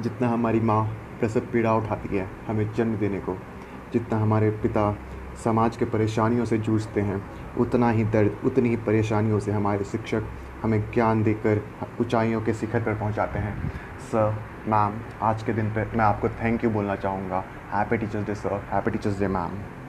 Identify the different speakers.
Speaker 1: जितना हमारी माँ प्रसव पीड़ा उठाती है हमें जन्म देने को, जितना हमारे पिता समाज के परेशानियों से जूझते हैं, उतना ही दर्द, उतनी ही परेशानियों से हमारे शिक्षक हमें ज्ञान देकर ऊंचाइयों के शिखर पर पहुंचाते हैं। सर, मैम, आज के दिन पर मैं आपको थैंक यू बोलना चाहूँगा। Happy teachers day sir happy teachers day ma'am